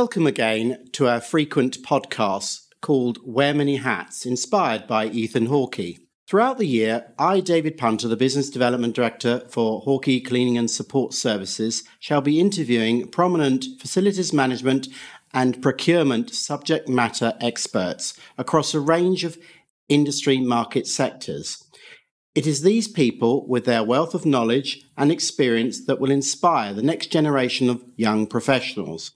Welcome again to our frequent podcast called Wear Many Hats, inspired by Ethan Hawkey. Throughout the year, I, David Punter, the Business Development Director for Hawkey Cleaning and Support Services, shall be interviewing prominent facilities management and procurement subject matter experts across a range of industry market sectors. It is these people with their wealth of knowledge and experience that will inspire the next generation of young professionals.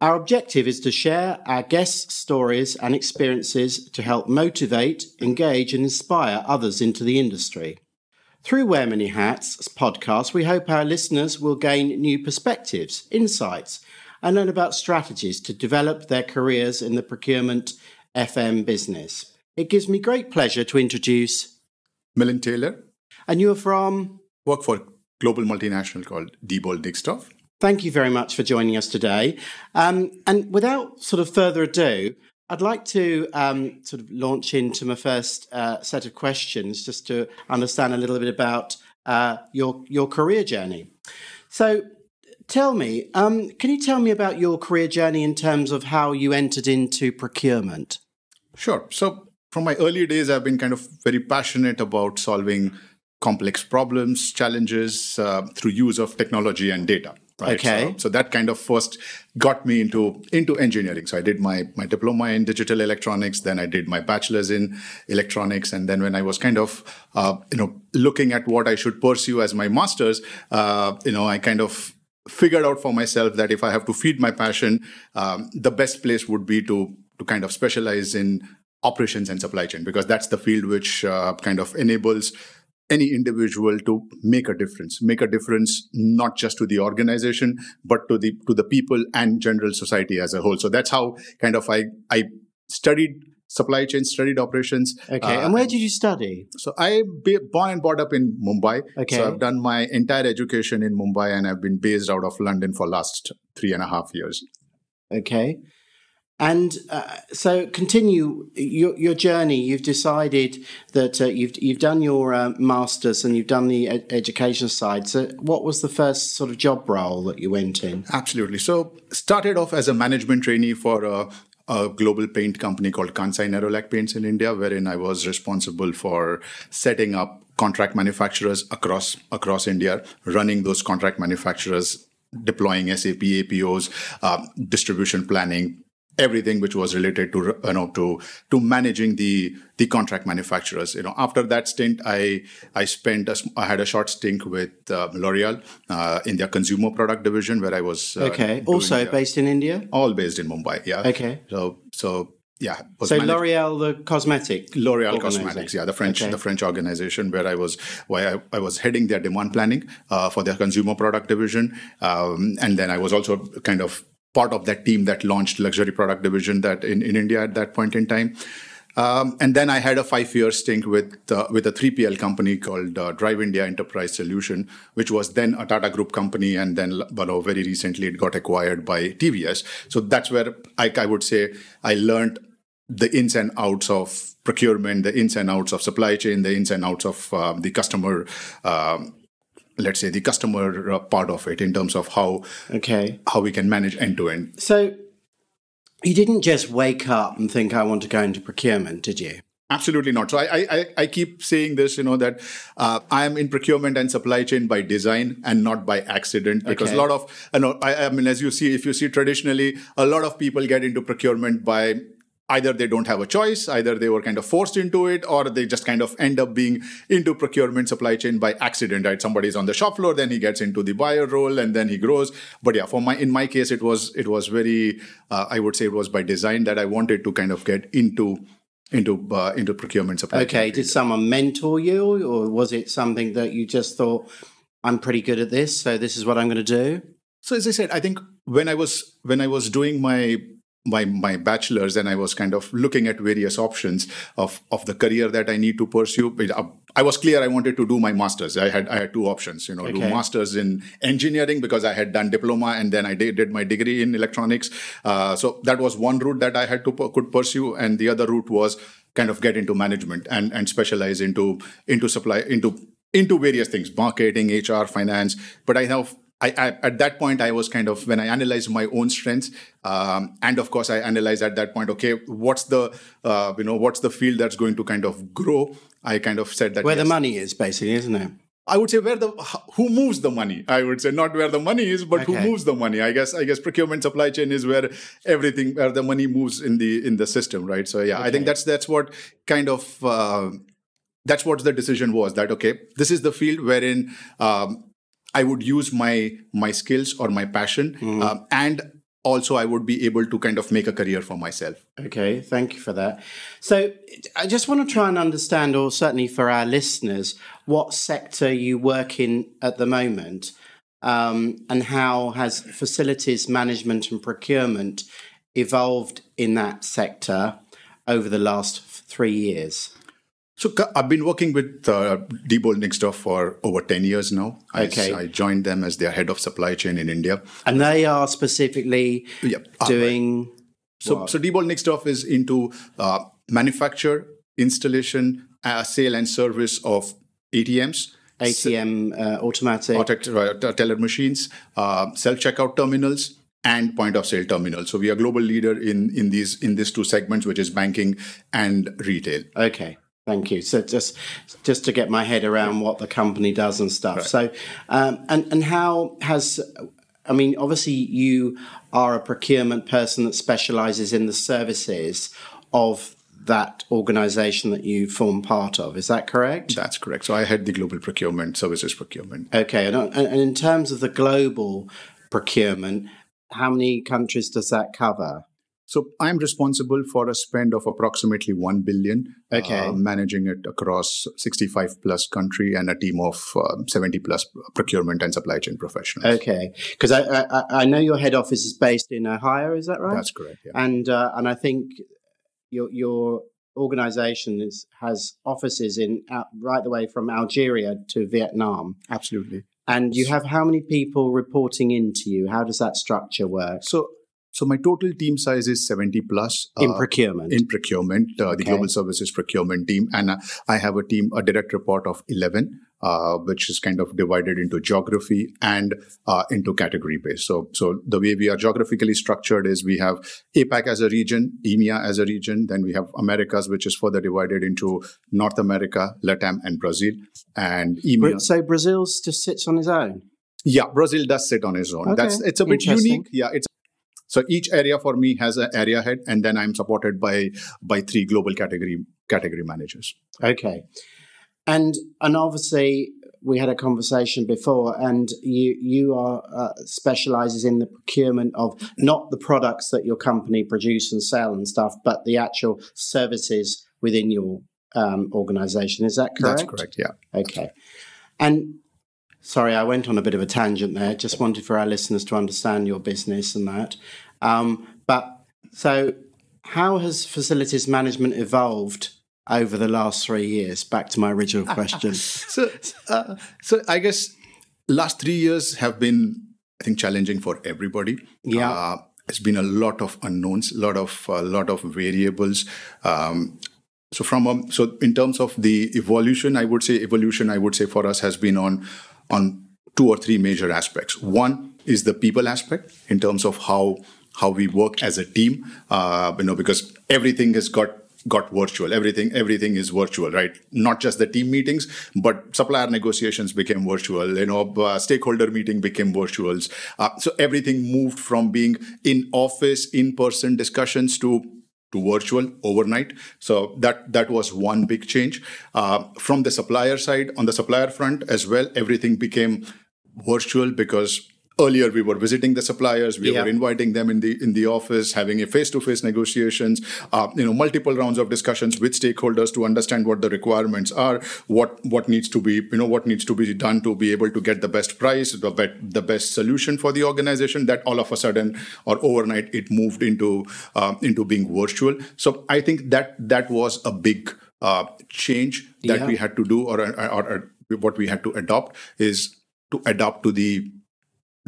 Our objective is to share our guests' stories and experiences to help motivate, engage, and inspire others into the industry. Through Wear Many Hats podcast, we hope our listeners will gain new perspectives, insights, and learn about strategies to develop their careers in the procurement FM business. It gives me great pleasure to introduce Milind Tailor. And you are from? Work for a global multinational called Diebold Nixdorf. Thank you very much for joining us today. Um, and without sort of further ado, I'd like to um, sort of launch into my first uh, set of questions just to understand a little bit about uh, your your career journey. So, tell me, um, can you tell me about your career journey in terms of how you entered into procurement? Sure. So, from my early days, I've been kind of very passionate about solving complex problems, challenges uh, through use of technology and data. Right? Okay. So, so, that kind of first got me into into engineering. So I did my my diploma in digital electronics, then I did my bachelor's in electronics, and then when I was kind of uh, you know looking at what I should pursue as my master's, uh, you know, I kind of figured out for myself that if I have to feed my passion, um, the best place would be to to kind of specialize in operations and supply chain because that's the field which uh, kind of enables any individual to make a difference. Make a difference not just to the organization but to the to the people and general society as a whole. So that's how kind of i i studied supply chain studied operations. Okay uh, and where did you study? So i be born and brought up in mumbai. Okay. So i've done my entire education in mumbai and i've been based out of london for last three and a half years. Okay and uh, so, continue your, your journey. You've decided that uh, you've you've done your uh, masters and you've done the ed- education side. So, what was the first sort of job role that you went in? Absolutely. So, started off as a management trainee for a, a global paint company called Kansai Nerolac Paints in India, wherein I was responsible for setting up contract manufacturers across across India, running those contract manufacturers deploying SAP APOs, uh, distribution planning, everything which was related to you know to to managing the the contract manufacturers you know after that stint i i spent a, i had a short stint with uh, l'oreal uh, in their consumer product division where i was uh, okay also based in india all based in mumbai yeah okay so so yeah. So managed- L'Oreal, the cosmetic. L'Oreal Cosmetics, yeah, the French, okay. the French organization where I was, where I, I was heading their demand planning uh, for their consumer product division, um, and then I was also kind of part of that team that launched luxury product division that in, in India at that point in time. Um, and then I had a five-year stint with uh, with a 3PL company called uh, Drive India Enterprise Solution, which was then a Tata Group company, and then you know, very recently it got acquired by TVS. So that's where I, I would say I learned the ins and outs of procurement, the ins and outs of supply chain, the ins and outs of uh, the customer um, let's say the customer uh, part of it in terms of how okay. how we can manage end to end so you didn't just wake up and think i want to go into procurement did you? Absolutely not. So i i, I keep saying this you know that uh, i am in procurement and supply chain by design and not by accident because okay. a lot of you know I, I mean as you see if you see traditionally a lot of people get into procurement by either they don't have a choice, either they were kind of forced into it, or they just kind of end up being into procurement supply chain by accident, right? Somebody's on the shop floor, then he gets into the buyer role, and then he grows. But yeah, for my in my case, it was it was very, uh, I would say it was by design that I wanted to kind of get into into uh, into procurement supply. Okay, did someone mentor you, or was it something that you just thought, I'm pretty good at this, so this is what I'm going to do? So as I said, I think when I was when I was doing my my my bachelor's and I was kind of looking at various options of of the career that I need to pursue. Uh, I was clear I wanted to do my master's. I had I had two options, you know, okay. do masters in engineering because I had done diploma and then I did, did my degree in electronics. Uh, so that was one route that I had to could pursue, and the other route was kind of get into management and and specialize into into supply into into various things, marketing, HR, finance. But I have I, I, at that point I was kind of when I analyzed my own strengths, um, and of course I analyzed at that point. Okay, what's the uh, you know what's the field that's going to kind of grow? I kind of said that where yes, the money is, basically, isn't it? I would say where the who moves the money. I would say not where the money is, but okay. who moves the money. I guess I guess procurement supply chain is where everything where the money moves in the in the system, right? So yeah, okay. I think that's that's what kind of uh, that's what the decision was. That okay, this is the field wherein um, I would use my my skills or my passion, mm. um, and also I would be able to kind of make a career for myself. Okay, thank you for that. So I just want to try and understand, or certainly for our listeners, what sector you work in at the moment, um, and how has facilities management and procurement evolved in that sector over the last three years? So I've been working with uh, Diebold Nixdorf for over 10 years now. Okay. I, I, joined them as their head of supply chain in India. And they are specifically yep. Ah, doing... So, so Diebold Nixdorf is into uh, manufacture, installation, uh, sale and service of ATMs. ATM uh, automatic. Auto, teller machines, uh, self-checkout terminals, and point of sale terminals. So we are global leader in, in these in these two segments, which is banking and retail. Okay. Thank you. So just just to get my head around what the company does and stuff. Right. So um, and and how has I mean obviously you are a procurement person that specializes in the services of that organization that you form part of. Is that correct? That's correct. So I head the global procurement, services procurement. Okay. And, and in terms of the global procurement, how many countries does that cover? So I'm responsible for a spend of approximately 1 billion, okay. Uh, managing it across 65 plus country and a team of uh, 70 plus procurement and supply chain professionals. Okay. Because I, I, I, know your head office is based in Ohio, is that right? That's correct. Yeah. And, uh, and I think your, your organization is, has offices in uh, right the way from Algeria to Vietnam. Absolutely. And you have how many people reporting into you? How does that structure work? So so my total team size is 70 plus in uh, procurement. In procurement, uh, the global services procurement team, and uh, I have a team, a direct report of 11, uh, which is kind of divided into geography and uh, into category base. So, so the way we are geographically structured is we have APAC as a region, EMEA as a region, then we have Americas, which is further divided into North America, Latam, and Brazil, and EMEA. So Brazil just sits on its own. Yeah, Brazil does sit on its own. Okay. That's it's a bit unique. Yeah, it's so each area for me has an area head, and then I'm supported by by three global category category managers. Okay, and and obviously we had a conversation before, and you you are uh, specializes in the procurement of not the products that your company produce and sell and stuff, but the actual services within your um, organization. Is that correct? That's correct. Yeah. Okay, and Sorry, I went on a bit of a tangent there. Just wanted for our listeners to understand your business and that. Um, but so, how has facilities management evolved over the last three years? Back to my original question. so, uh, so I guess last three years have been, I think, challenging for everybody. Yeah. Uh, it's been a lot of unknowns, a lot of a lot of variables. Um, so from um, so in terms of the evolution, I would say evolution. I would say for us has been on on two or three major aspects. One is the people aspect in terms of how how we work as a team. Uh, you know, because everything has got got virtual. Everything everything is virtual, right? Not just the team meetings, but supplier negotiations became virtual. You know, uh, stakeholder meeting became virtuals. Uh, so everything moved from being in office, in person discussions to to virtual overnight. So that that was one big change. Uh, from the supplier side, on the supplier front as well, everything became virtual because earlier we were visiting the suppliers we yeah. were inviting them in the in the office having a face to face negotiations uh, you know multiple rounds of discussions with stakeholders to understand what the requirements are what what needs to be you know what needs to be done to be able to get the best price the, be- the best solution for the organization that all of a sudden or overnight it moved into uh, into being virtual so i think that that was a big uh, change that yeah. we had to do or, or, or what we had to adopt is to adapt to the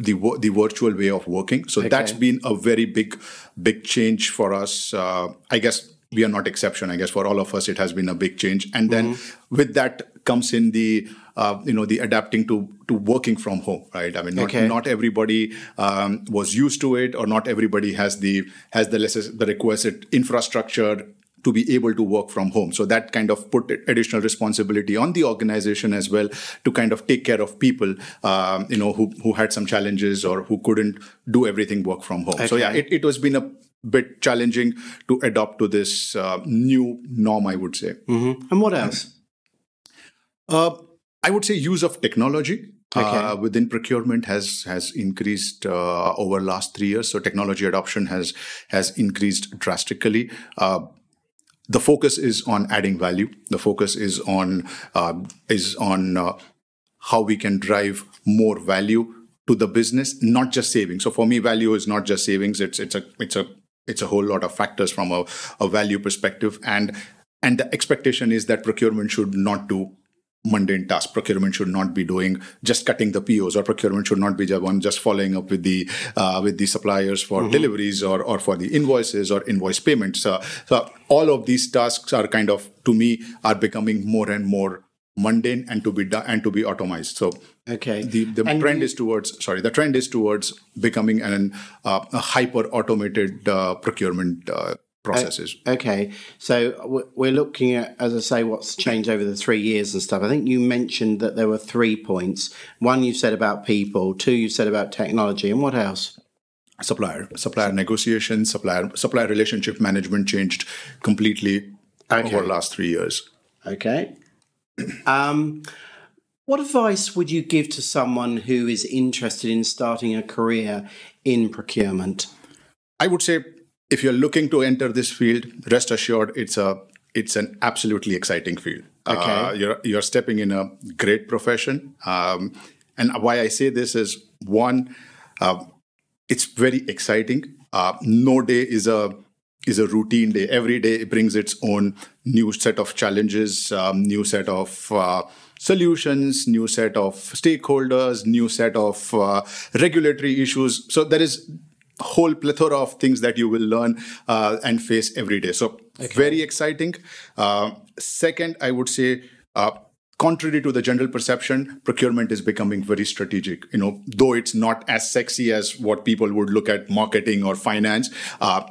the the virtual way of working. So okay. that's been a very big big change for us. Uh, I guess we are not exception. I guess for all of us, it has been a big change. And then mm-hmm. with that comes in the uh, you know the adapting to to working from home right i mean not, okay. not everybody um, was used to it or not everybody has the has the the requisite infrastructure to be able to work from home. So that kind of put additional responsibility on the organization as well to kind of take care of people, um, you know, who, who had some challenges or who couldn't do everything work from home. Okay. So yeah, it, it was been a bit challenging to adopt to this uh, new norm, I would say. Mm-hmm. And what else? Uh, I would say use of technology. Okay. Uh, within procurement has has increased uh, over last three years. So technology adoption has has increased drastically. Uh, the focus is on adding value. The focus is on uh, is on uh, how we can drive more value to the business, not just savings. So for me, value is not just savings. It's it's a it's a it's a whole lot of factors from a, a value perspective, and and the expectation is that procurement should not do mundane task. Procurement should not be doing just cutting the POs, or procurement should not be the one just following up with the uh, with the suppliers for mm-hmm. deliveries or or for the invoices or invoice payments. Uh, so all of these tasks are kind of to me are becoming more and more mundane and to be done and to be automized so okay the, the trend you, is towards sorry the trend is towards becoming an uh, a hyper automated uh, procurement uh, processes. Okay, so we're looking at, as I say, what's changed over the three years and stuff. I think you mentioned that there were three points. One you said about people. Two you said about technology, and what else? Supplier, supplier negotiation, supplier supplier relationship management changed completely okay. over the last three years. Okay. Um, what advice would you give to someone who is interested in starting a career in procurement? I would say if you're looking to enter this field, rest assured it's a it's an absolutely exciting field. Okay. Uh, you're you're stepping in a great profession, um, and why I say this is one, uh, it's very exciting. Uh, no day is a is a routine day. Every day brings its own new set of challenges, um, new set of uh, solutions, new set of stakeholders, new set of uh, regulatory issues. So there is whole plethora of things that you will learn uh, and face every day. So okay. very exciting. Uh, second, I would say. Uh, contrary to the general perception, procurement is becoming very strategic. You know, though it's not as sexy as what people would look at marketing or finance. Uh,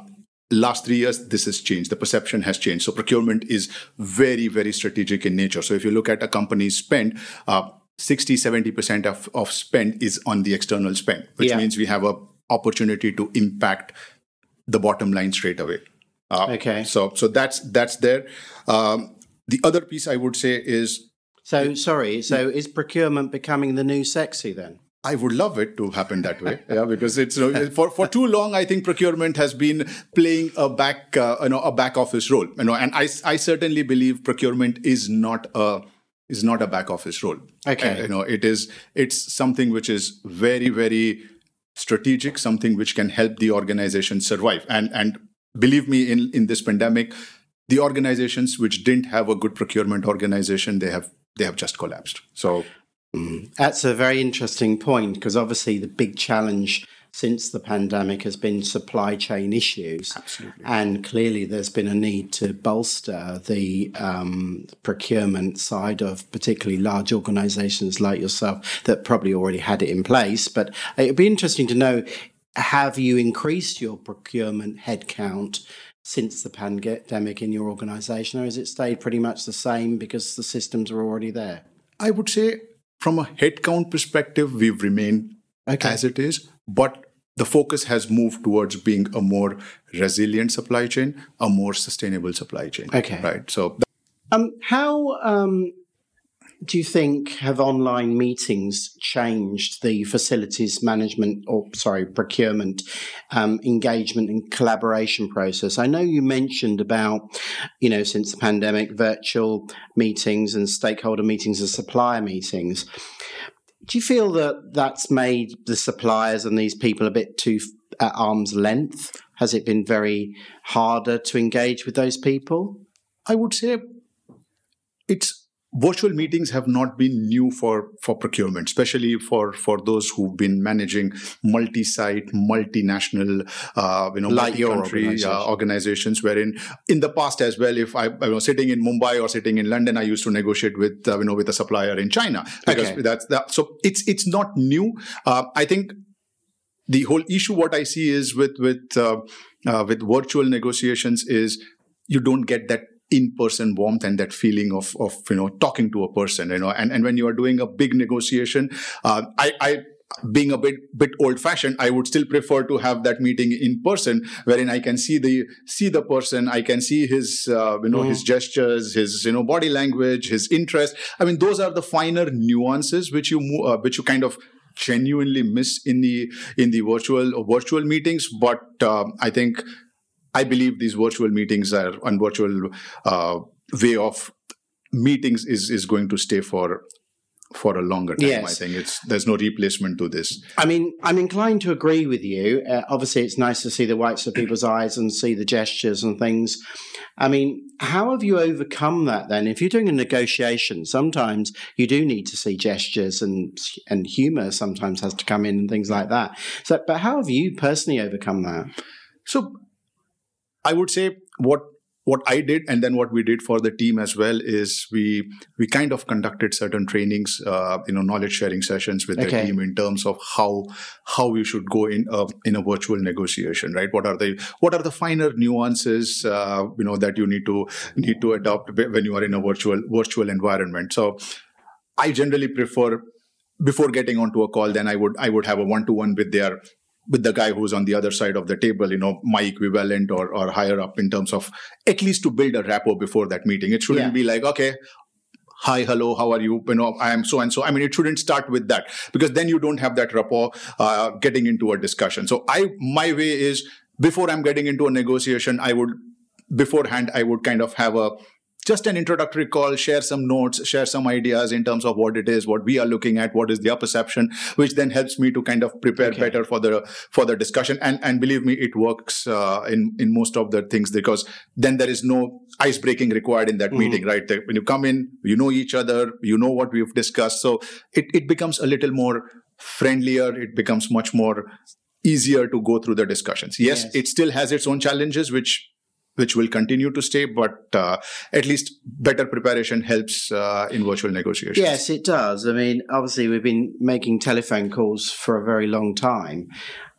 last three years, this has changed. The perception has changed. So procurement is very, very strategic in nature. So if you look at a company's spend, uh, 60 70% of, of spend is on the external spend which yeah. means we have a opportunity to impact the bottom line straight away. Uh, okay. So so that's that's there. Um, the other piece I would say is. So sorry. So is procurement becoming the new sexy then? I would love it to happen that way, yeah, because it's you know, for for too long. I think procurement has been playing a back uh, you know a back office role, you know, and I I certainly believe procurement is not a is not a back office role. Okay, and, you know, it is it's something which is very very strategic, something which can help the organization survive. And and believe me, in in this pandemic, the organizations which didn't have a good procurement organization, they have they have just collapsed. So mm, that's a very interesting point because obviously the big challenge since the pandemic has been supply chain issues. Absolutely. And clearly there's been a need to bolster the um, procurement side of particularly large organizations like yourself that probably already had it in place. But it'd be interesting to know have you increased your procurement headcount? Since the pandemic in your organization, or has it stayed pretty much the same because the systems are already there? I would say, from a headcount perspective, we've remained okay. as it is but the focus has moved towards being a more resilient supply chain, a more sustainable supply chain. Okay. Right. So, um, how um, do you think have online meetings changed the facilities management or sorry procurement um, engagement and collaboration process i know you mentioned about you know since the pandemic virtual meetings and stakeholder meetings and supplier meetings do you feel that that's made the suppliers and these people a bit too at arm's length? Has it been very harder to engage with those people? I would say it's virtual meetings have not been new for for procurement especially for for those who've been managing multi-site multinational uh, you know like country organization. uh, organizations wherein in the past as well if i, I was sitting in mumbai or sitting in london i used to negotiate with uh, you know with a supplier in china because Okay. that's that so it's it's not new uh, i think the whole issue what i see is with with uh, uh, with virtual negotiations is you don't get that in-person warmth and that feeling of of you know talking to a person you know and and when you are doing a big negotiation uh, i i being a bit bit old fashioned i would still prefer to have that meeting in person wherein i can see the see the person i can see his uh, you know his gestures his you know body language his interest. I mean those are the finer nuances which you uh, which you kind of genuinely miss in the in the virtual or virtual meetings. But um, i think i believe these virtual meetings are and virtual uh, way of meetings is is going to stay for for a longer time Yes. i think it's there's no replacement to this I mean, I'm inclined to agree with you. Uh, obviously, it's nice to see the whites of people's eyes and see the gestures and things. I mean, how have you overcome that then? If you're doing a negotiation, sometimes you do need to see gestures and and humor sometimes has to come in and things like that. So, but how have you personally overcome that? So I would say what what I did and then what we did for the team as well is we we kind of conducted certain trainings, uh, you know, knowledge sharing sessions with Okay. the team in terms of how how we should go in a, in a virtual negotiation, right? What are the what are the finer nuances, uh, you know, that you need to need to adopt when you are in a virtual virtual environment. So I generally prefer before getting onto a call, then I would I would have a one to one with their with the guy who's on the other side of the table, you know, my equivalent or or higher up in terms of at least to build a rapport before that meeting. It shouldn't Yeah. be like, okay, hi, hello, how are you? You know, I am so and so. I mean, it shouldn't start with that because then you don't have that rapport uh, getting into a discussion. So I my way is before I'm getting into a negotiation, I would beforehand I would kind of have a just an introductory call, share some notes, share some ideas in terms of what it is, what we are looking at, what is their perception, which then helps me to kind of prepare Okay. better for the for the discussion. And and believe me, it works uh, in in most of the things because then there is no ice breaking required in that Mhm. meeting, right? When you come in, you know each other, you know what we've discussed, so it it becomes a little more friendlier. It becomes much more easier to go through the discussions. Yes, Yes. it still has its own challenges, which which will continue to stay, but uh, at least better preparation helps uh, in virtual negotiations. Yes, it does. I mean, obviously, we've been making telephone calls for a very long time,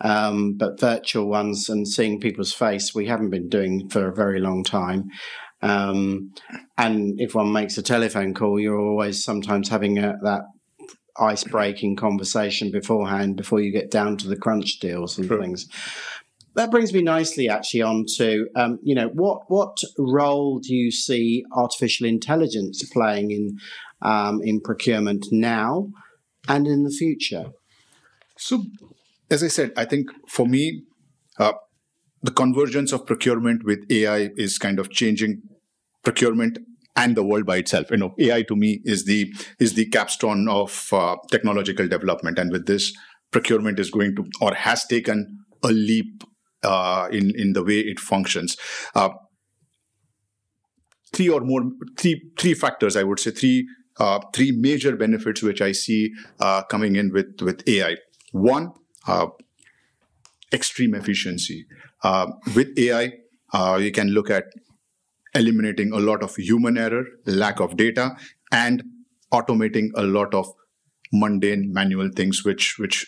um, but virtual ones and seeing people's face, we haven't been doing for a very long time. Um, and if one makes a telephone call, you're always sometimes having a, that ice breaking conversation beforehand before you get down to the crunch deals and True. things. That brings me nicely, actually, on to um, you know what what role do you see artificial intelligence playing in um, in procurement now and in the future? So, as I said, I think for me, uh, the convergence of procurement with AI is kind of changing procurement and the world by itself. You know, AI to me is the is the capstone of uh, technological development, and with this, procurement is going to or has taken a leap uh, in in the way it functions. Uh, three or more three three factors, I would say three uh, three major benefits which I see uh, coming in with with AI. One, uh, extreme efficiency. With AI, you can look at eliminating a lot of human error, lack of data, and automating a lot of mundane manual things which which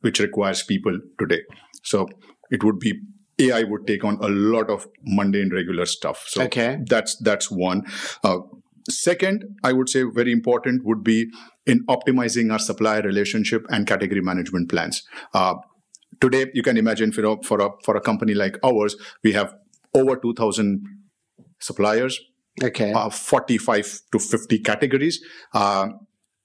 which requires people today. So it would be AI would take on a lot of mundane regular stuff. So Okay. that's that's one. Uh, second, I would say very important would be in optimizing our supplier relationship and category management plans. Uh, today, you can imagine for a, for a for a company like ours, we have over two thousand suppliers, Okay, uh, 45 to 50 categories. Uh,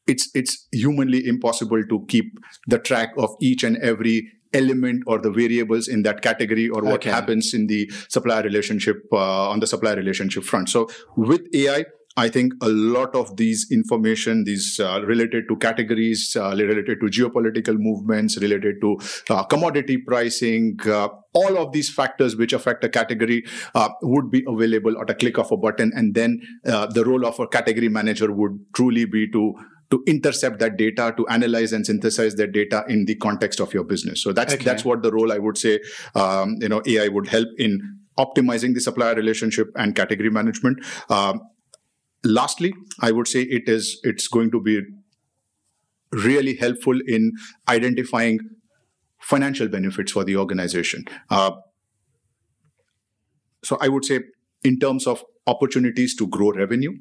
it's it's humanly impossible to keep the track of each and every element or the variables in that category or what Okay. happens in the supplier relationship uh, on the supplier relationship front. So with AI, I think a lot of these information, these uh, related to categories, uh, related to geopolitical movements, related to uh, commodity pricing, uh, all of these factors which affect a category uh, would be available at a click of a button. And then uh, the role of a category manager would truly be to to intercept that data, to analyze and synthesize that data in the context of your business. So that's okay. that's what the role I would say. Um, you know, AI would help in optimizing the supplier relationship and category management. Um, lastly, I would say it is it's going to be really helpful in identifying financial benefits for the organization. Uh, so I would say in terms of opportunities to grow revenue,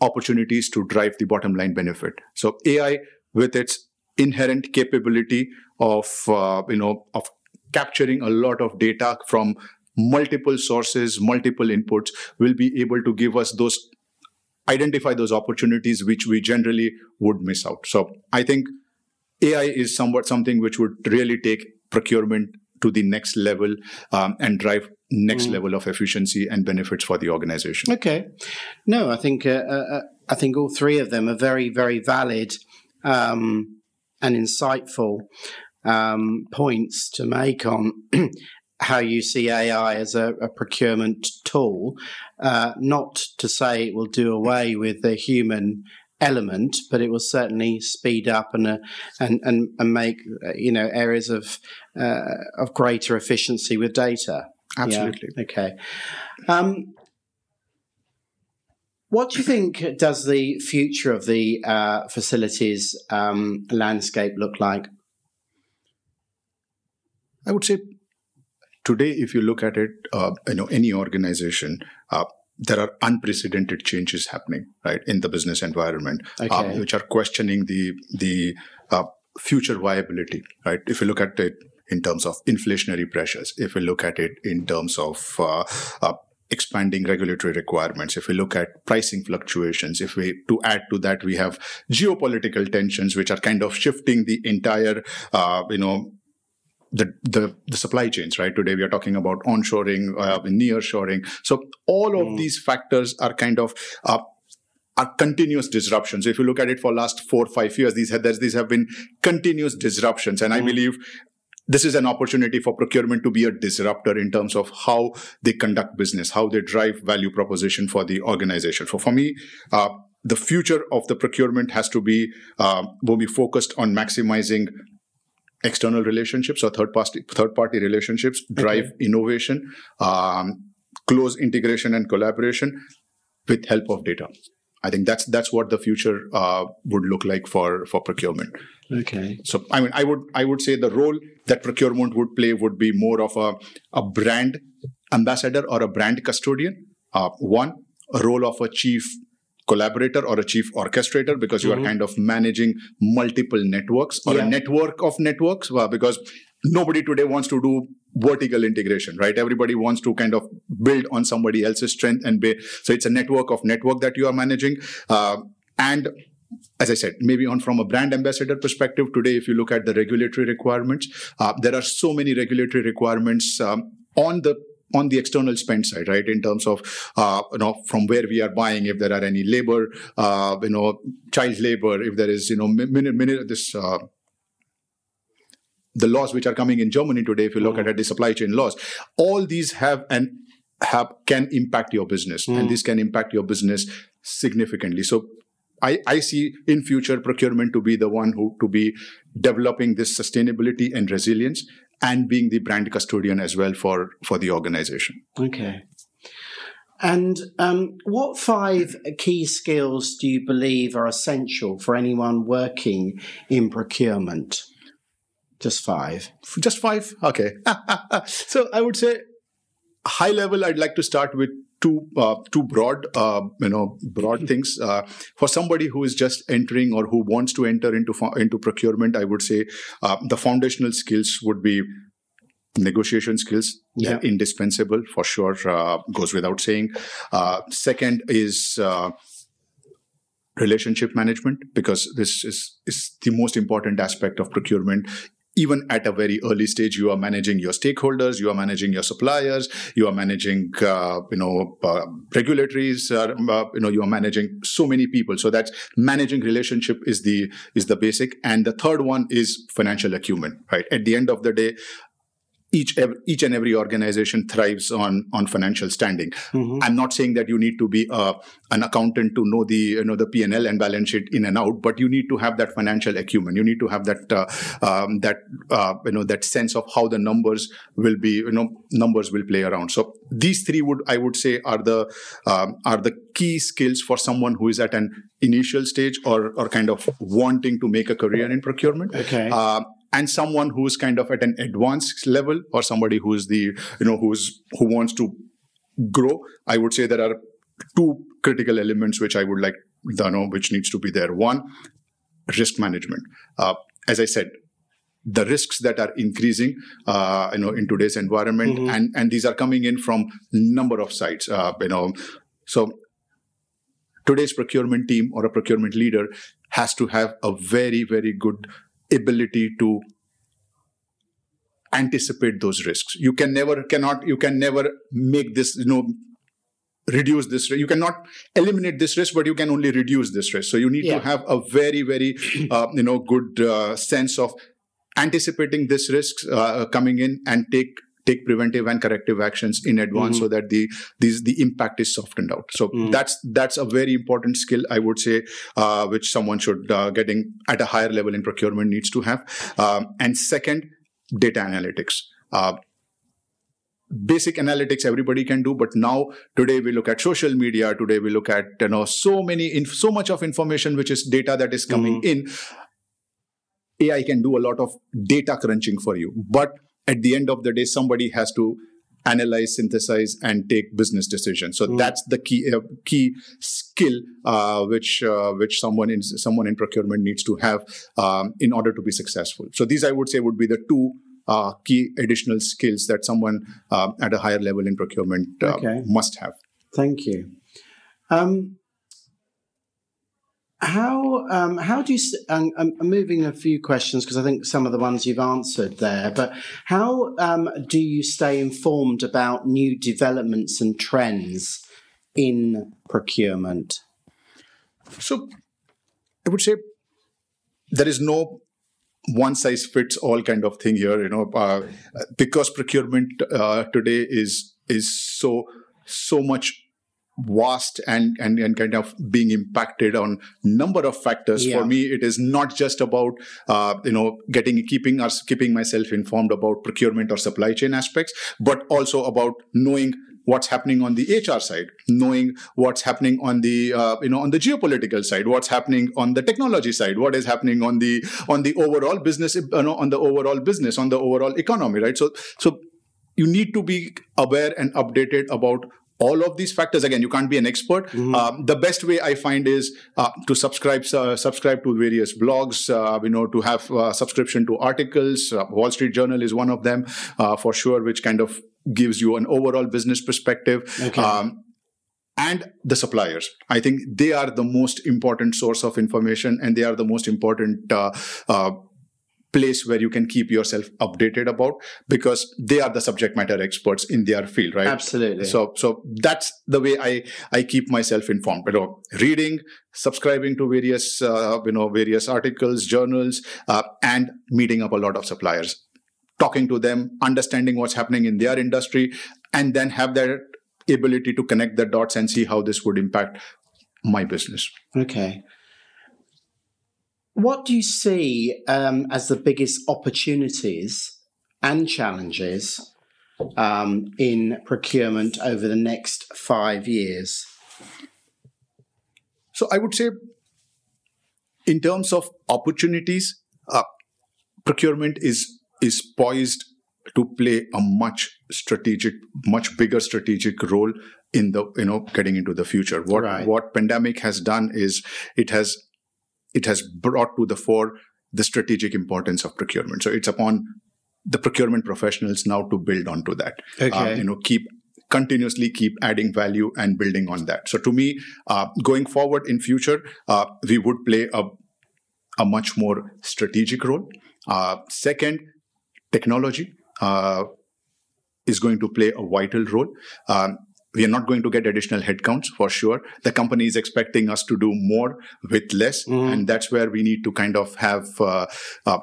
opportunities to drive the bottom line benefit. So AI with its inherent capability of uh, you know of capturing a lot of data from multiple sources, multiple inputs will be able to give us those identify those opportunities which we generally would miss out. So I think AI is somewhat something which would really take procurement to the next level um, and drive next mm. level of efficiency and benefits for the organization. Okay, no, I think uh, uh, uh, I think all three of them are very very valid um, and insightful um, points to make on. how you see AI as a, a procurement tool, uh, not to say it will do away with the human element, but it will certainly speed up and uh, and, and and make uh, you know areas of uh, of greater efficiency with data. Absolutely. Yeah. Okay. Um, what do you think does the future of the uh, facilities um, landscape look like? I would say today, if you look at it, uh, you know, any organization, uh, there are unprecedented changes happening right in the business environment uh, okay. which are questioning the the uh, future viability right if you look at it in terms of inflationary pressures if we look at it in terms of uh, uh, expanding regulatory requirements if we look at pricing fluctuations if we to add to that we have geopolitical tensions which are kind of shifting the entire uh, you know the, the, the supply chains, right? Today we are talking about onshoring, uh, nearshoring. So all of mm. these factors are kind of uh, are continuous disruptions. If you look at it for last four five years, these have, these have been continuous disruptions, and mm. I believe this is an opportunity for procurement to be a disruptor in terms of how they conduct business, how they drive value proposition for the organization. So for me, uh, the future of the procurement has to be uh, will be focused on maximizing external relationships or third party third party relationships drive okay. innovation um, close integration and collaboration with help of data. I think that's that's what the future uh, would look like for for procurement. Okay. So i mean i would i would say the role that procurement would play would be more of a, a brand ambassador or a brand custodian uh, one a role of a chief collaborator or a chief orchestrator because you mm-hmm. are kind of managing multiple networks or yeah. a network of networks well, because nobody today wants to do vertical integration right everybody wants to kind of build on somebody else's strength and be so it's a network of network that you are managing uh, and as I said, maybe on from a brand ambassador perspective, today, if you look at the regulatory requirements, uh, there are so many regulatory requirements um, on the on the external spend side, right? In terms of, uh, you know, from where we are buying, if there are any labor, uh, you know, child labor, if there is, you know, minute, minute, this, uh, the laws which are coming in Germany today, if you look mm. at the supply chain laws, all these have and have can impact your business, mm. and this can impact your business significantly. So I, I, see in future procurement to be the one who to be developing this sustainability and resilience and being the brand custodian as well for for the organization. Okay. And um, what five key skills do you believe are essential for anyone working in procurement? Just five. Just five? Okay. so I would say high level, I'd like to start with too uh, too broad uh, you know broad things. Uh, for somebody who is just entering or who wants to enter into into procurement i would say uh, the foundational skills would be negotiation skills yeah. indispensable for sure uh, goes without saying. Uh, second is relationship management because this is is the most important aspect of procurement even at a very early stage you are managing your stakeholders you are managing your suppliers you are managing uh, you know uh, regulatories uh, uh, you know you are managing so many people. So that's managing relationship is the is the basic. And the third one is financial acumen right? At the end of the day each each and every organization thrives on on financial standing. Mm-hmm. i'm not saying that you need to be uh, an accountant to know the you know the p&l and balance sheet in and out but you need to have that financial acumen. You need to have that uh, um, that uh, you know that sense of how the numbers will be you know numbers will play around. So these three would i would say are the um, are the key skills for someone who is at an initial stage or or kind of wanting to make a career in procurement. Okay. Uh, and someone who's kind of at an advanced level or somebody who's the you know who's who wants to grow i would say there are two critical elements which i would like to know which needs to be there. One risk management. Uh, as i said the risks that are increasing uh, you know in today's environment mm-hmm. and and these are coming in from number of sides uh, you know. So today's procurement team or a procurement leader has to have a very very good ability to anticipate those risks. You can never cannot you can never make this you know reduce this you cannot eliminate this risk but you can only reduce this risk. So you need yeah. to have a very very uh, you know good uh, sense of anticipating this risks uh, coming in and take take preventive and corrective actions in advance mm-hmm. so that the these the impact is softened out so mm. that's that's a very important skill i would say uh, which someone should uh, getting at a higher level in procurement needs to have um, and second data analytics uh, basic analytics everybody can do but now today we look at social media today we look at you know so many in, so much of information which is data that is coming mm-hmm. in ai can do a lot of data crunching for you but at the end of the day, somebody has to analyze, synthesize, and take business decisions. So mm. that's the key uh, key skill uh, which uh, which someone in someone in procurement needs to have um, in order to be successful. So these, I would say, would be the two. Uh, key additional skills that someone uh, at a higher level in procurement uh, okay. must have. Thank you. Um, how um, how do you? I'm, I'm moving a few questions because I think some of the ones you've answered there. But how um, do you stay informed about new developments and trends in procurement? So, I would say there is no one size fits all kind of thing here. You know, uh, because procurement uh, today is is so so much vast and, and and kind of being impacted on number of factors yeah. for me it is not just about uh, you know getting keeping us keeping myself informed about procurement or supply chain aspects but also about knowing what's happening on the HR side, knowing what's happening on the uh, you know on the geopolitical side, what's happening on the technology side, what is happening on the on the overall business, you know, on the overall business, on the overall economy, right? So so you need to be aware and updated about all of these factors again you can't be an expert mm-hmm. um, the best way i find is uh, to subscribe uh, subscribe to various blogs uh, you know to have uh, subscription to articles uh, wall street journal is one of them uh, for sure which kind of gives you an overall business perspective okay. um, and the suppliers i think they are the most important source of information and they are the most important place where you can keep yourself updated about because they are the subject matter experts in their field right? Absolutely. So so that's the way i i keep myself informed. You know reading subscribing to various uh, you know various articles journals uh, and meeting up a lot of suppliers. Talking to them understanding what's happening in their industry and then have that ability to connect the dots and see how this would impact my business. Okay what do you see um, as the biggest opportunities and challenges um, in procurement over the next five years? So I would say, in terms of opportunities, uh, procurement is is poised to play a much strategic, much bigger strategic role in the you know getting into the future. What right. what pandemic has done is it has it has brought to the fore the strategic importance of procurement. So it's upon the procurement professionals now to build onto that. Okay. Uh, you know, keep continuously keep adding value and building on that. So to me, uh, going forward in future, uh, we would play a a much more strategic role. Uh, second, technology uh, is going to play a vital role. Um, we are not going to get additional headcounts for sure. The company is expecting us to do more with less, mm. and that's where we need to kind of have uh, uh,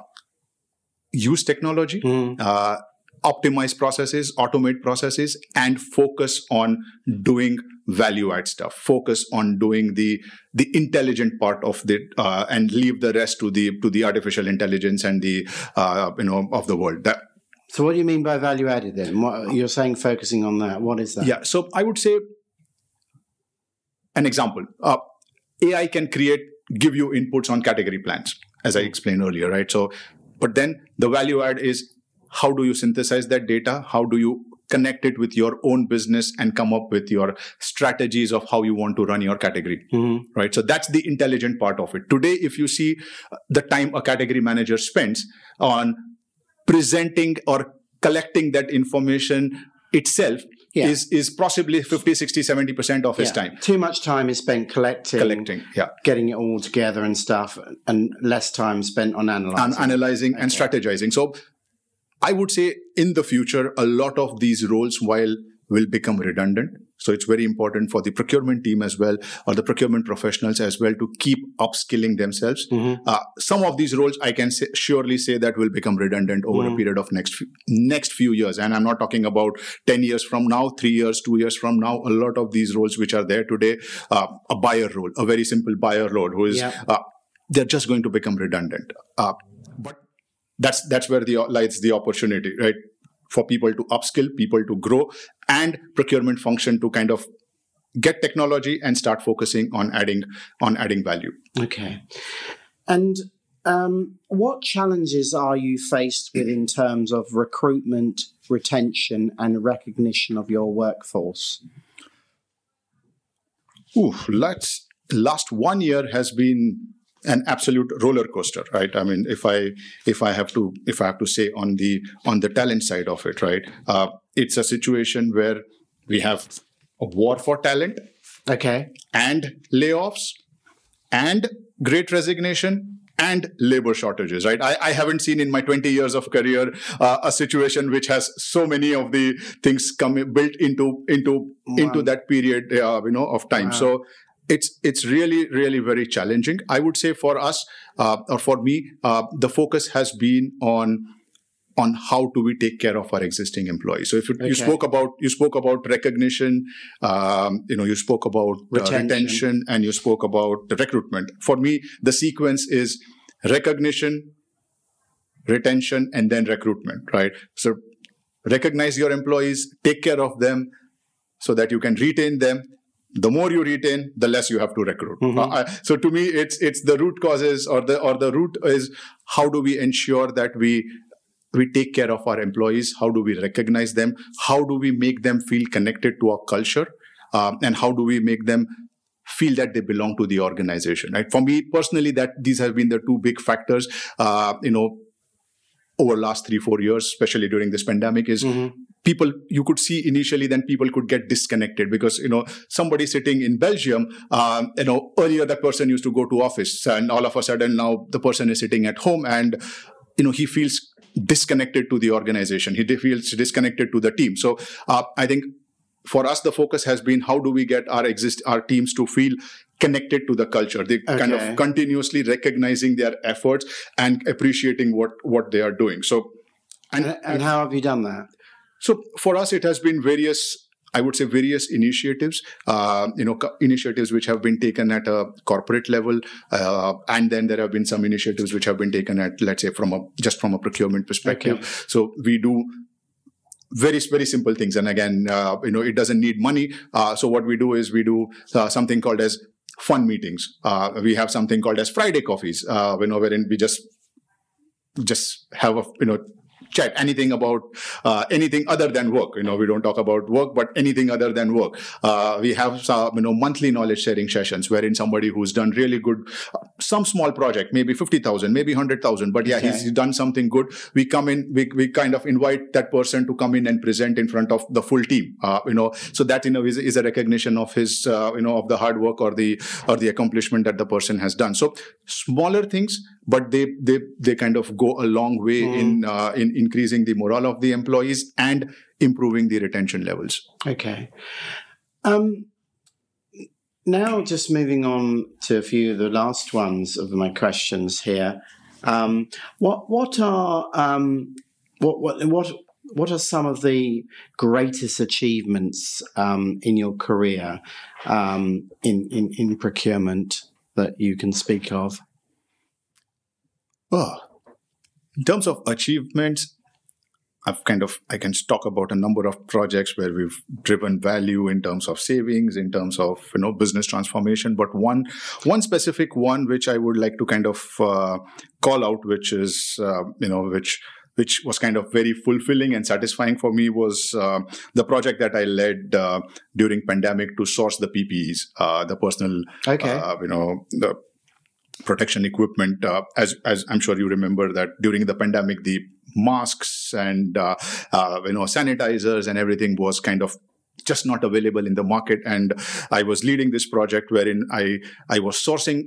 use technology. Mm. Uh, optimize processes, automate processes, and focus on doing value add stuff. Focus on doing the the intelligent part of the uh, and leave the rest to the to the artificial intelligence and the uh, you know of the world. That so, what do you mean by value added then? What, you're saying focusing on that. What is that? Yeah. So, I would say an example uh, AI can create, give you inputs on category plans, as I explained earlier, right? So, but then the value add is how do you synthesize that data? How do you connect it with your own business and come up with your strategies of how you want to run your category mm-hmm. right so that's the intelligent part of it today if you see the time a category manager spends on presenting or collecting that information itself yeah. is is possibly 50 60 70% of his yeah. time too much time is spent collecting collecting yeah getting it all together and stuff and less time spent on analyzing on analyzing okay. and strategizing so i would say in the future a lot of these roles while will become redundant so it's very important for the procurement team as well, or the procurement professionals as well, to keep upskilling themselves. Mm-hmm. Uh, some of these roles I can say, surely say that will become redundant over mm-hmm. a period of next few, next few years. And I'm not talking about ten years from now, three years, two years from now. A lot of these roles which are there today, uh, a buyer role, a very simple buyer role, who is yeah. uh, they're just going to become redundant. Uh, but that's that's where the lies the opportunity, right? For people to upskill, people to grow, and procurement function to kind of get technology and start focusing on adding on adding value. Okay, and um, what challenges are you faced with in terms of recruitment, retention, and recognition of your workforce? Ooh, let's, last one year has been an absolute roller coaster right? I mean if i if i have to if i have to say on the on the talent side of it right? Uh, it's a situation where we have a war for talent. Okay. And layoffs and great resignation and labor shortages right? I, I haven't seen in my 20 years of career uh, a situation which has so many of the things come built into into wow. into that period uh, you know of time. Wow. so it's it's really really very challenging i would say for us uh, or for me uh, the focus has been on on how do we take care of our existing employees so if you, okay. you spoke about you spoke about recognition um, you know you spoke about retention. Uh, retention and you spoke about the recruitment for me the sequence is recognition retention and then recruitment right so recognize your employees take care of them so that you can retain them the more you retain the less you have to recruit. Mm-hmm. uh, so to me it's it's the root causes or the or the root is how do we ensure that we we take care of our employees? How do we recognize them? How do we make them feel connected to our culture? Um, and how do we make them feel that they belong to the organization right? For me personally that these have been the two big factors uh, you know over last three four years especially during this pandemic is mm-hmm people you could see initially then people could get disconnected because you know somebody sitting in belgium um, you know earlier that person used to go to office and all of a sudden now the person is sitting at home and you know he feels disconnected to the organization. He feels disconnected to the team. So uh, i think for us the focus has been how do we get our exist our teams to feel connected to the culture they okay. kind of continuously recognizing their efforts and appreciating what what they are doing. So and, and, and how have you done that so for us, it has been various I would say various initiatives, uh, you know, co- initiatives which have been taken at a corporate level, uh, and then there have been some initiatives which have been taken at, let's say, from a just from a procurement perspective. Okay. So we do very very simple things, and again, uh, you know, it doesn't need money. Uh, so what we do is we do uh, something called as fun meetings. Uh, we have something called as Friday coffees, you know, wherein we just just have a you know chat anything about uh, anything other than work you know we don't talk about work but anything other than work uh, we have some you know monthly knowledge sharing sessions wherein somebody who's done really good some small project, maybe 50,000, maybe 100,000, but yeah, okay. he's done something good. We come in, we, we kind of invite that person to come in and present in front of the full team, uh, you know, so that, you know, is, is a recognition of his, uh, you know, of the hard work or the, or the accomplishment that the person has done. So smaller things, but they, they, they kind of go a long way mm. in, uh, in increasing the morale of the employees and improving the retention levels. Okay. Um, now, just moving on to a few of the last ones of my questions here. Um, what what are um, what what what what are some of the greatest achievements um, in your career um, in, in in procurement that you can speak of? Oh, in terms of achievements, I've kind of I can talk about a number of projects where we've driven value in terms of savings, in terms of you know business transformation. But one one specific one which I would like to kind of uh, call out, which is uh, you know which which was kind of very fulfilling and satisfying for me was uh, the project that I led uh, during pandemic to source the PPEs, uh, the personal, okay. Uh, you know, the protection equipment. Uh, as as I'm sure you remember that during the pandemic, the masks and uh, uh, you know sanitizers and everything was kind of just not available in the market and i was leading this project wherein i i was sourcing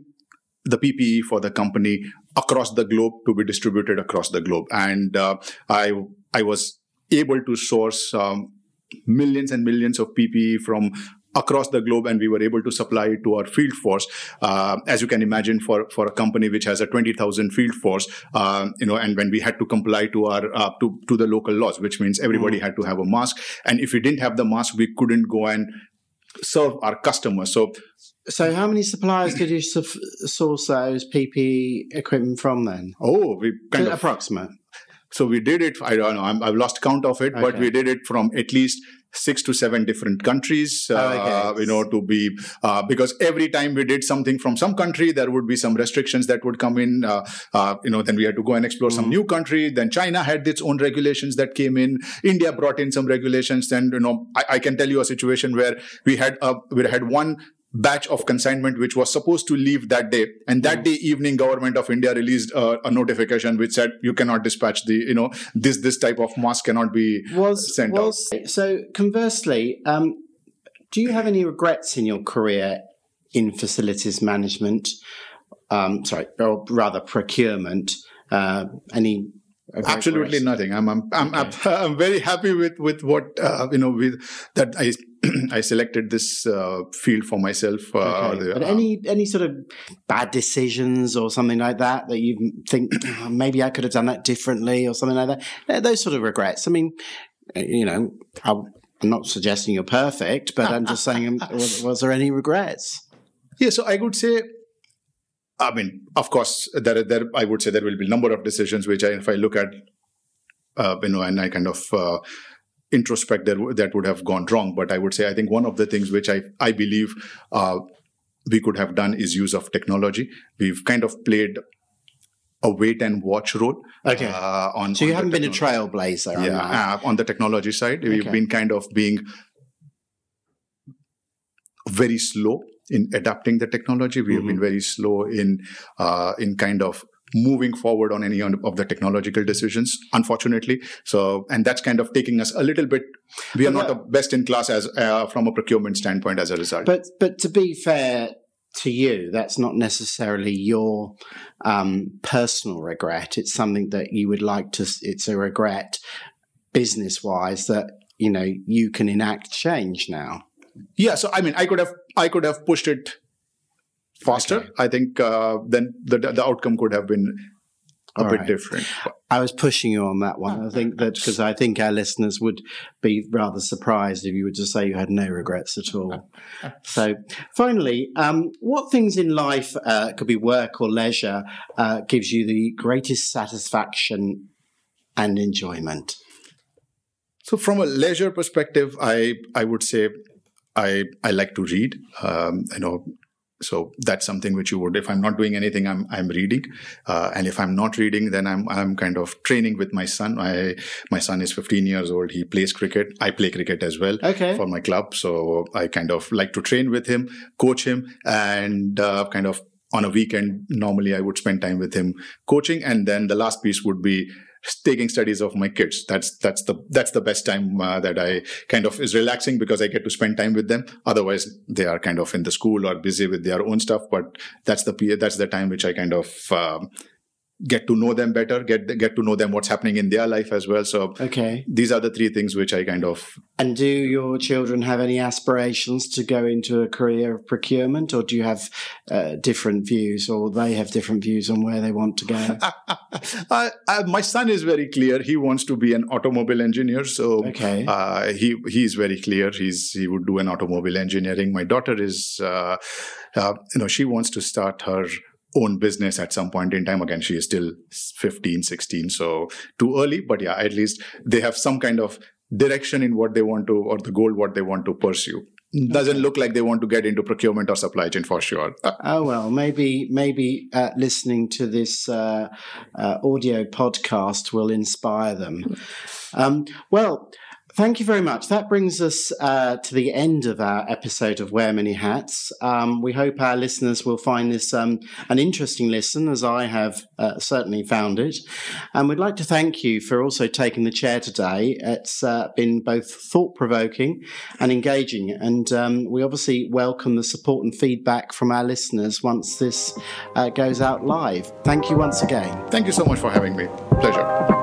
the ppe for the company across the globe to be distributed across the globe and uh, i i was able to source um, millions and millions of ppe from across the globe and we were able to supply it to our field force uh, as you can imagine for for a company which has a 20000 field force uh, you know and when we had to comply to our uh, to to the local laws which means everybody mm. had to have a mask and if we didn't have the mask we couldn't go and serve our customers so so how many suppliers did you source those PPE equipment from then? Oh, we kind of approximate. So we did it. I don't know. i have lost count of it, okay. but we did it from at least six to seven different countries, uh, oh, okay. you know, to be, uh, because every time we did something from some country, there would be some restrictions that would come in, uh, uh you know, then we had to go and explore mm. some new country. Then China had its own regulations that came in. India brought in some regulations. And, you know, I, I can tell you a situation where we had, a, we had one batch of consignment which was supposed to leave that day. And that mm. day evening government of india released a, a, notification which said you cannot dispatch the you know this this type of mask cannot be was, sent was, out so conversely um, do you have any regrets in your career in facilities management? Um, sorry or rather procurement uh, any absolutely nothing. I'm i'm I'm, okay. I'm, I'm, very happy with with what uh, you know with that i I selected this uh, field for myself. Uh, okay. but any any sort of bad decisions or something like that that you think oh, maybe I could have done that differently or something like that? Those sort of regrets. I mean, uh, you know, I'm not suggesting you're perfect, but I'm just saying, um, was, was there any regrets? Yeah, so I would say I mean, of course, there, there. I would say there will be a number of decisions which, I, if I look at, uh, you know, and I kind of uh, introspect that that would have gone wrong. But I would say I think one of the things which I I believe uh, we could have done is use of technology. We've kind of played a wait and watch role. Okay. Uh, on so you on haven't been a trailblazer. Yeah. On, uh, on the technology side, okay. we've been kind of being very slow in adapting the technology. We mm-hmm. have been mm-hmm. very slow in uh, in kind of moving forward on any of the technological decisions unfortunately. So and that's kind of taking us a little bit we are not the best in class as uh, from a procurement standpoint as a result. But but to be fair to you that's not necessarily your um, personal regret. It's something that you would like to it's a regret business wise that you know you can enact change now. Yeah so i mean i could have i could have pushed it faster, okay. I think uh, then the the outcome could have been a all bit right. different. I was pushing you on that one. I think that because I think our listeners would be rather surprised if you were to say you had no regrets at all. so, finally, um, what things in life uh, could be work or leisure uh, gives you the greatest satisfaction and enjoyment? So, from a leisure perspective, I I would say I I like to read. Um, you know, so that's something which you would if i'm not doing anything i'm i'm reading. Uh, and if i'm not reading then i'm i'm kind of training with my son. I my son is 15 years old. He plays cricket. I play cricket as well okay. for my club. So i kind of like to train with him coach him and uh, kind of on a weekend, normally I would spend time with him coaching. And then the last piece would be taking studies of my kids. That's that's the that's the best time uh, that I kind of is relaxing because I get to spend time with them. Otherwise, they are kind of in the school or busy with their own stuff. But that's the that's the time which I kind of um, get to know them better get get to know them what's happening in their life as well. So okay. these are the three things which i kind of and do your children have any aspirations to go into a career of procurement or do you have uh, different views or they have different views on where they want to go? I, I, my son is very clear. He wants to be an automobile engineer. So okay. Uh, he he's very clear. He's he would do an automobile engineering. My daughter is uh, uh, you know she wants to start her own business at some point in time. Again she is still 15 16 so too early but yeah at least they have some kind of direction in what they want to or the goal what they want to pursue. Doesn't look like they want to get into procurement or supply chain for sure. Oh well maybe maybe uh, listening to this uh, uh, audio podcast will inspire them. Um, well Thank you very much. That brings us uh, to the end of our episode of Wear Many Hats. Um, we hope our listeners will find this um, an interesting listen, as I have uh, certainly found it. And we'd like to thank you for also taking the chair today. It's uh, been both thought provoking and engaging. And um, we obviously welcome the support and feedback from our listeners once this uh, goes out live. Thank you once again. Thank you so much for having me. Pleasure.